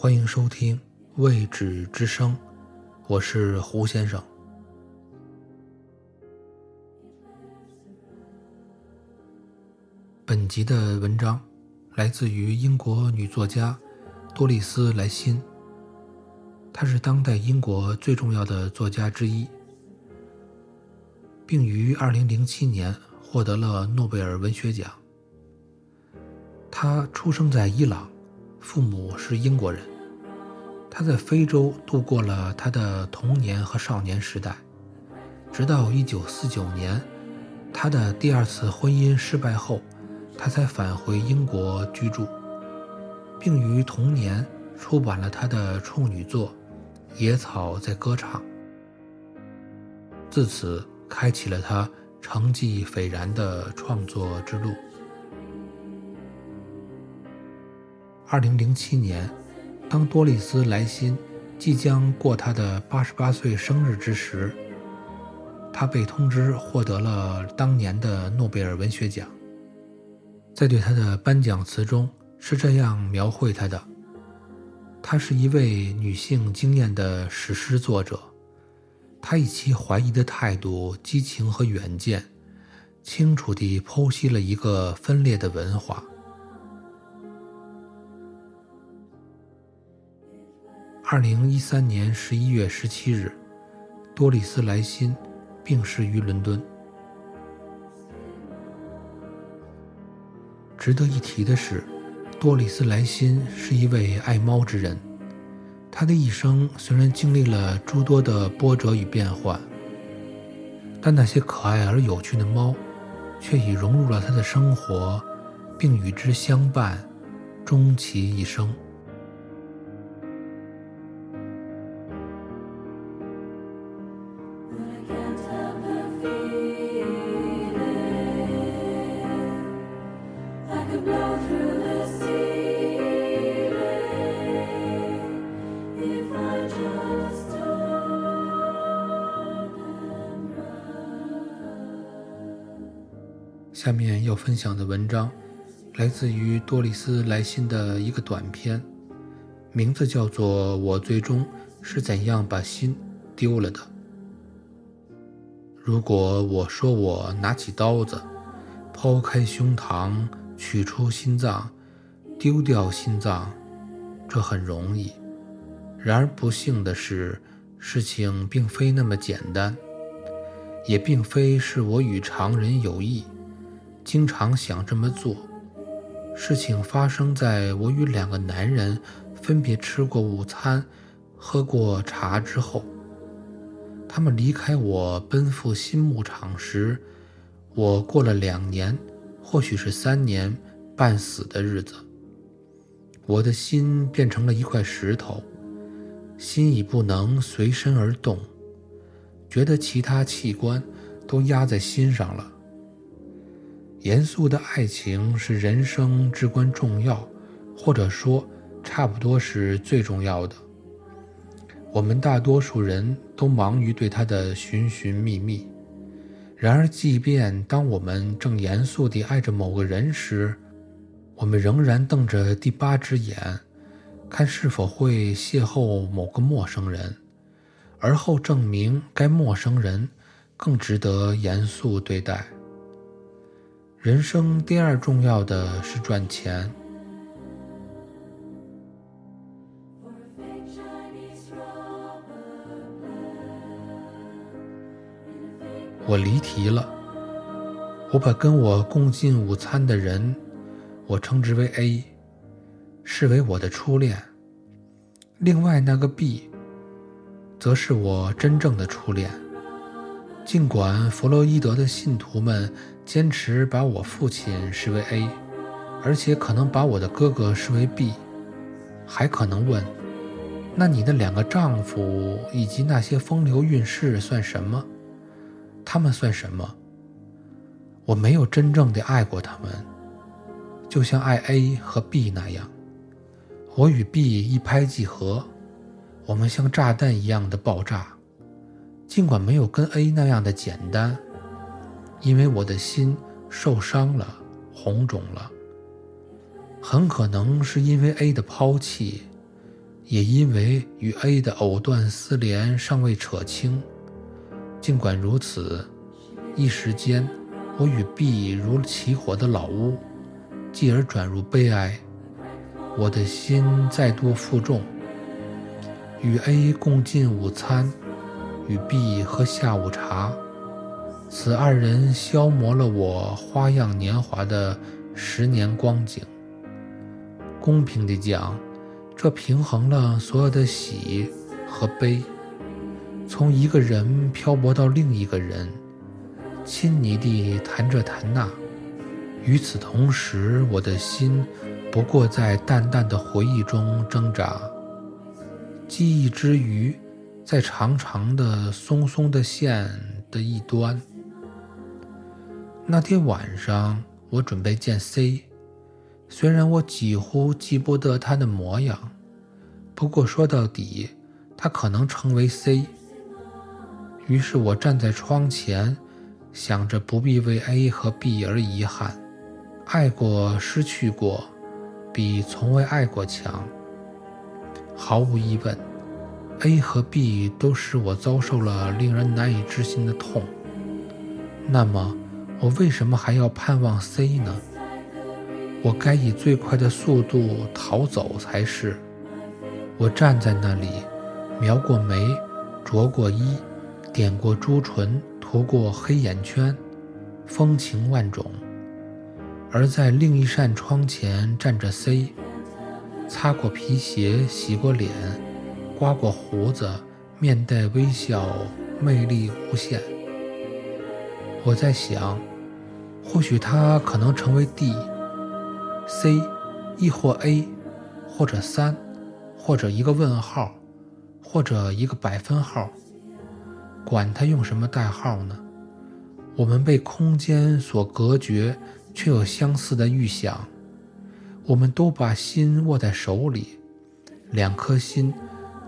欢迎收听《未知之声》，我是胡先生。本集的文章来自于英国女作家多丽丝·莱辛，她是当代英国最重要的作家之一，并于2007年获得了诺贝尔文学奖。她出生在伊朗，父母是英国人。他在非洲度过了他的童年和少年时代，直到1949年，他的第二次婚姻失败后，他才返回英国居住，并于同年出版了他的处女作《野草在歌唱》，自此开启了他成绩斐然的创作之路。2007年。当多丽丝·莱辛即将过她的八十八岁生日之时，她被通知获得了当年的诺贝尔文学奖。在对她的颁奖词中是这样描绘她的：她是一位女性经验的史诗作者，她以其怀疑的态度、激情和远见，清楚地剖析了一个分裂的文化。二零一三年十一月十七日，多里斯·莱辛病逝于伦敦。值得一提的是，多里斯·莱辛是一位爱猫之人。他的一生虽然经历了诸多的波折与变幻，但那些可爱而有趣的猫，却已融入了他的生活，并与之相伴，终其一生。下面要分享的文章来自于多丽丝·莱辛的一个短篇，名字叫做《我最终是怎样把心丢了的》。如果我说我拿起刀子，剖开胸膛，取出心脏，丢掉心脏，这很容易。然而不幸的是，事情并非那么简单，也并非是我与常人有异，经常想这么做。事情发生在我与两个男人分别吃过午餐、喝过茶之后。他们离开我，奔赴新牧场时，我过了两年，或许是三年，半死的日子。我的心变成了一块石头，心已不能随身而动，觉得其他器官都压在心上了。严肃的爱情是人生至关重要，或者说，差不多是最重要的。我们大多数人都忙于对他的寻寻觅觅，然而，即便当我们正严肃地爱着某个人时，我们仍然瞪着第八只眼，看是否会邂逅某个陌生人，而后证明该陌生人更值得严肃对待。人生第二重要的是赚钱。我离题了。我把跟我共进午餐的人，我称之为 A，视为我的初恋。另外那个 B，则是我真正的初恋。尽管弗洛伊德的信徒们坚持把我父亲视为 A，而且可能把我的哥哥视为 B，还可能问：那你的两个丈夫以及那些风流韵事算什么？他们算什么？我没有真正的爱过他们，就像爱 A 和 B 那样。我与 B 一拍即合，我们像炸弹一样的爆炸，尽管没有跟 A 那样的简单，因为我的心受伤了，红肿了。很可能是因为 A 的抛弃，也因为与 A 的藕断丝连尚未扯清。尽管如此，一时间，我与 B 如起火的老屋，继而转入悲哀。我的心再度负重。与 A 共进午餐，与 B 喝下午茶，此二人消磨了我花样年华的十年光景。公平地讲，这平衡了所有的喜和悲。从一个人漂泊到另一个人，亲昵地谈这谈那。与此同时，我的心不过在淡淡的回忆中挣扎。记忆之余，在长长的松松的线的一端。那天晚上，我准备见 C。虽然我几乎记不得他的模样，不过说到底，他可能成为 C。于是我站在窗前，想着不必为 A 和 B 而遗憾。爱过，失去过，比从未爱过强。毫无疑问，A 和 B 都使我遭受了令人难以置信的痛。那么，我为什么还要盼望 C 呢？我该以最快的速度逃走才是。我站在那里，描过眉，着过衣，点过朱唇，涂过黑眼圈，风情万种。而在另一扇窗前站着 C，擦过皮鞋，洗过脸，刮过胡子，面带微笑，魅力无限。我在想，或许他可能成为 D。C，亦或 A，或者三，或者一个问号，或者一个百分号，管他用什么代号呢？我们被空间所隔绝，却有相似的预想。我们都把心握在手里，两颗心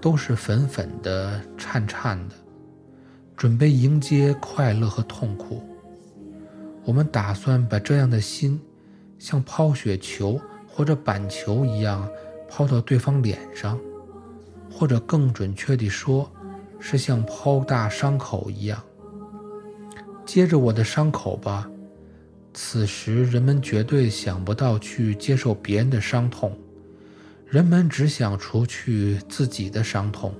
都是粉粉的、颤颤的，准备迎接快乐和痛苦。我们打算把这样的心。像抛雪球或者板球一样抛到对方脸上，或者更准确地说，是像抛大伤口一样。接着我的伤口吧。此时人们绝对想不到去接受别人的伤痛，人们只想除去自己的伤痛。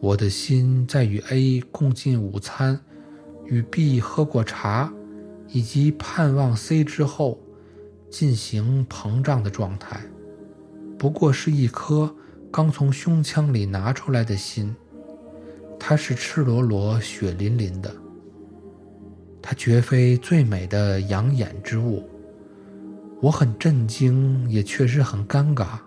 我的心在与 A 共进午餐，与 B 喝过茶。以及盼望 C 之后进行膨胀的状态，不过是一颗刚从胸腔里拿出来的心，它是赤裸裸、血淋淋的，它绝非最美的养眼之物。我很震惊，也确实很尴尬。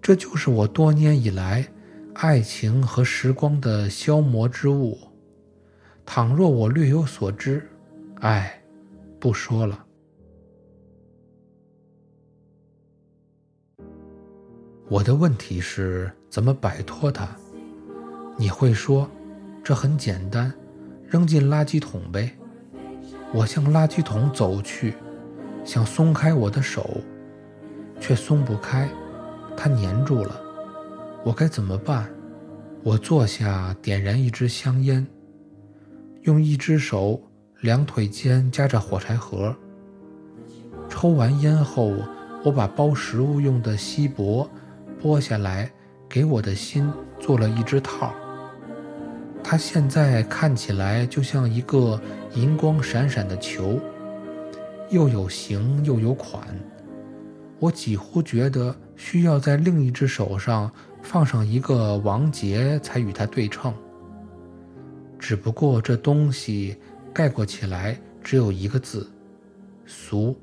这就是我多年以来爱情和时光的消磨之物。倘若我略有所知。哎，不说了。我的问题是怎么摆脱它？你会说，这很简单，扔进垃圾桶呗。我向垃圾桶走去，想松开我的手，却松不开，它粘住了。我该怎么办？我坐下，点燃一支香烟，用一只手。两腿间夹着火柴盒。抽完烟后，我把包食物用的锡箔剥下来，给我的心做了一只套。它现在看起来就像一个银光闪闪的球，又有形又有款。我几乎觉得需要在另一只手上放上一个王杰才与它对称。只不过这东西。概括起来只有一个字：俗。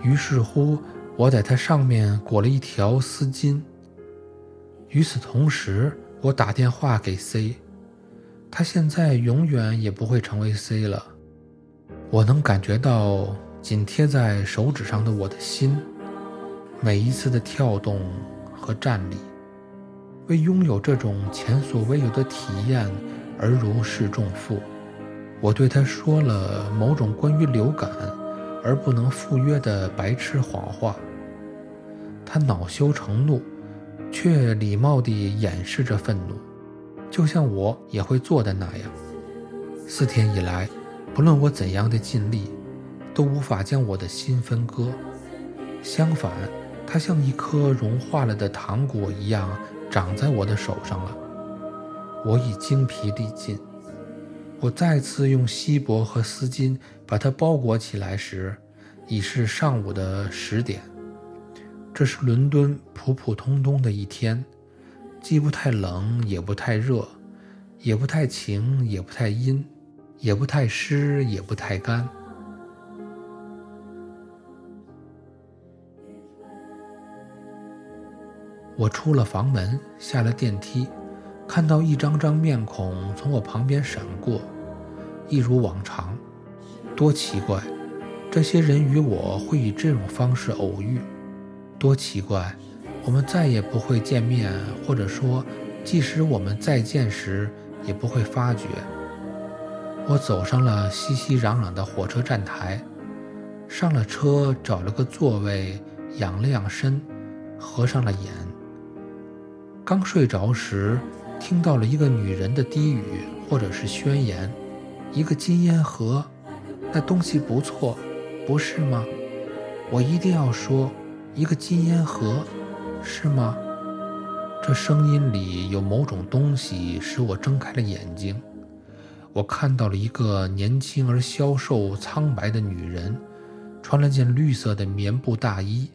于是乎，我在它上面裹了一条丝巾。与此同时，我打电话给 C，他现在永远也不会成为 C 了。我能感觉到紧贴在手指上的我的心，每一次的跳动和站立，为拥有这种前所未有的体验而如释重负。我对他说了某种关于流感而不能赴约的白痴谎话，他恼羞成怒，却礼貌地掩饰着愤怒，就像我也会做的那样。四天以来，不论我怎样的尽力，都无法将我的心分割。相反，它像一颗融化了的糖果一样长在我的手上了。我已精疲力尽。我再次用锡箔和丝巾把它包裹起来时，已是上午的十点。这是伦敦普普通通的一天，既不太冷，也不太热，也不太晴，也不太阴，也不太湿，也不太干。我出了房门，下了电梯。看到一张张面孔从我旁边闪过，一如往常，多奇怪！这些人与我会以这种方式偶遇，多奇怪！我们再也不会见面，或者说，即使我们再见时，也不会发觉。我走上了熙熙攘攘的火车站台，上了车，找了个座位，养了养身，合上了眼。刚睡着时。听到了一个女人的低语，或者是宣言，一个金烟盒，那东西不错，不是吗？我一定要说，一个金烟盒，是吗？这声音里有某种东西使我睁开了眼睛。我看到了一个年轻而消瘦、苍白的女人，穿了件绿色的棉布大衣，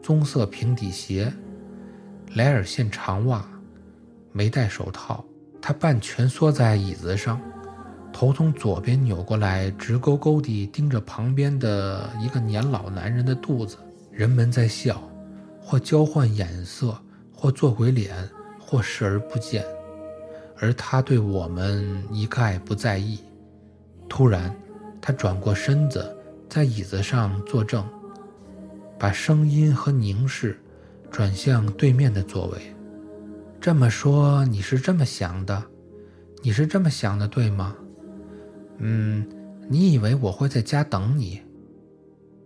棕色平底鞋，莱尔线长袜。没戴手套，他半蜷缩在椅子上，头从左边扭过来，直勾勾地盯着旁边的一个年老男人的肚子。人们在笑，或交换眼色，或做鬼脸，或视而不见，而他对我们一概不在意。突然，他转过身子，在椅子上坐正，把声音和凝视转向对面的座位。这么说你是这么想的，你是这么想的，对吗？嗯，你以为我会在家等你，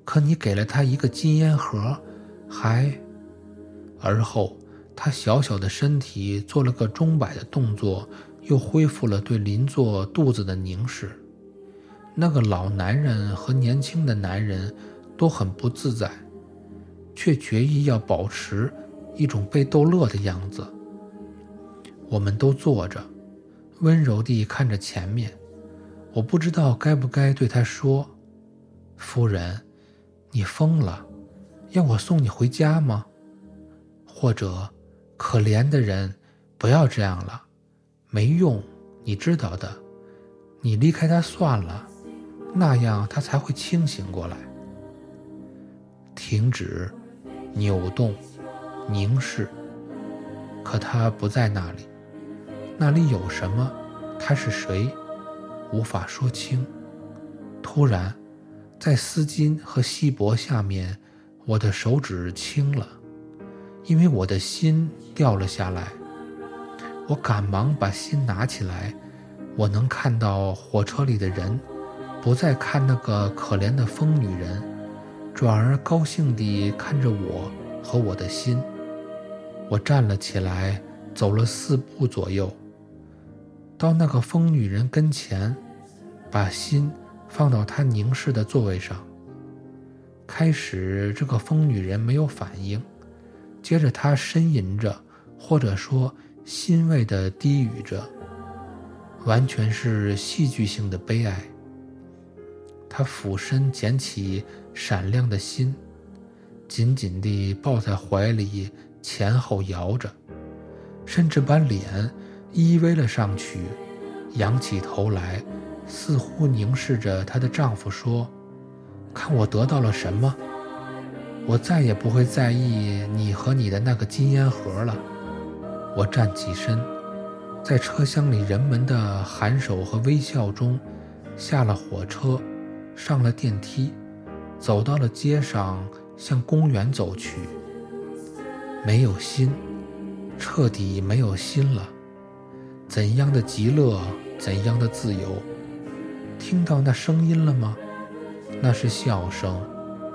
可你给了他一个金烟盒，还……而后他小小的身体做了个钟摆的动作，又恢复了对邻座肚子的凝视。那个老男人和年轻的男人都很不自在，却决意要保持一种被逗乐的样子。我们都坐着，温柔地看着前面。我不知道该不该对他说：“夫人，你疯了，要我送你回家吗？”或者，“可怜的人，不要这样了，没用，你知道的。你离开他算了，那样他才会清醒过来。”停止，扭动，凝视。可他不在那里。那里有什么？他是谁？无法说清。突然，在丝巾和锡箔下面，我的手指轻了，因为我的心掉了下来。我赶忙把心拿起来。我能看到火车里的人，不再看那个可怜的疯女人，转而高兴地看着我和我的心。我站了起来，走了四步左右。到那个疯女人跟前，把心放到她凝视的座位上。开始，这个疯女人没有反应，接着她呻吟着，或者说欣慰地低语着，完全是戏剧性的悲哀。她俯身捡起闪亮的心，紧紧地抱在怀里，前后摇着，甚至把脸。依偎了上去，仰起头来，似乎凝视着她的丈夫，说：“看我得到了什么？我再也不会在意你和你的那个金烟盒了。”我站起身，在车厢里人们的颔首和微笑中，下了火车，上了电梯，走到了街上，向公园走去。没有心，彻底没有心了。怎样的极乐，怎样的自由？听到那声音了吗？那是笑声。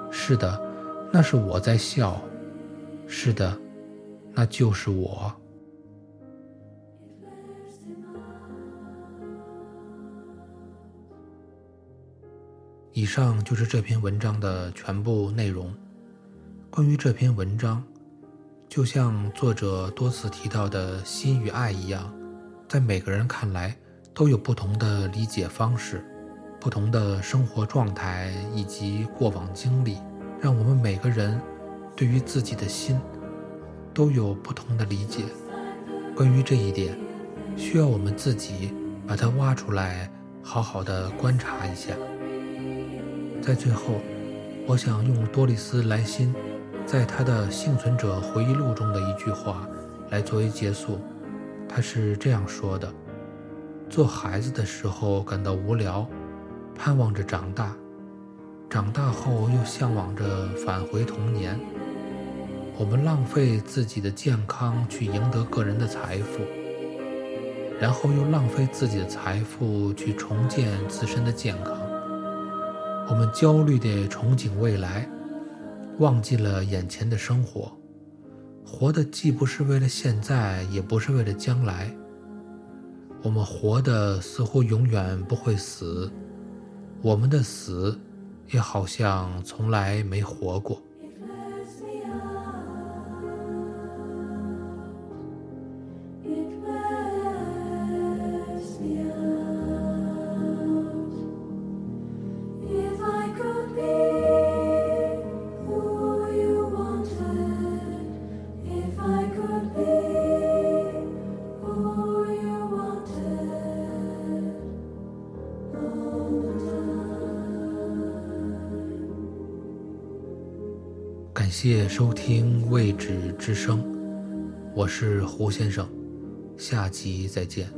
是的，那是我在笑。是的，那就是我。以上就是这篇文章的全部内容。关于这篇文章，就像作者多次提到的心与爱一样。在每个人看来，都有不同的理解方式，不同的生活状态以及过往经历，让我们每个人对于自己的心都有不同的理解。关于这一点，需要我们自己把它挖出来，好好的观察一下。在最后，我想用多丽丝·莱辛在他的《幸存者回忆录》中的一句话来作为结束。他是这样说的：“做孩子的时候感到无聊，盼望着长大；长大后又向往着返回童年。我们浪费自己的健康去赢得个人的财富，然后又浪费自己的财富去重建自身的健康。我们焦虑地憧憬未来，忘记了眼前的生活。”活的既不是为了现在，也不是为了将来。我们活的似乎永远不会死，我们的死也好像从来没活过。谢收听《未知之声》，我是胡先生，下集再见。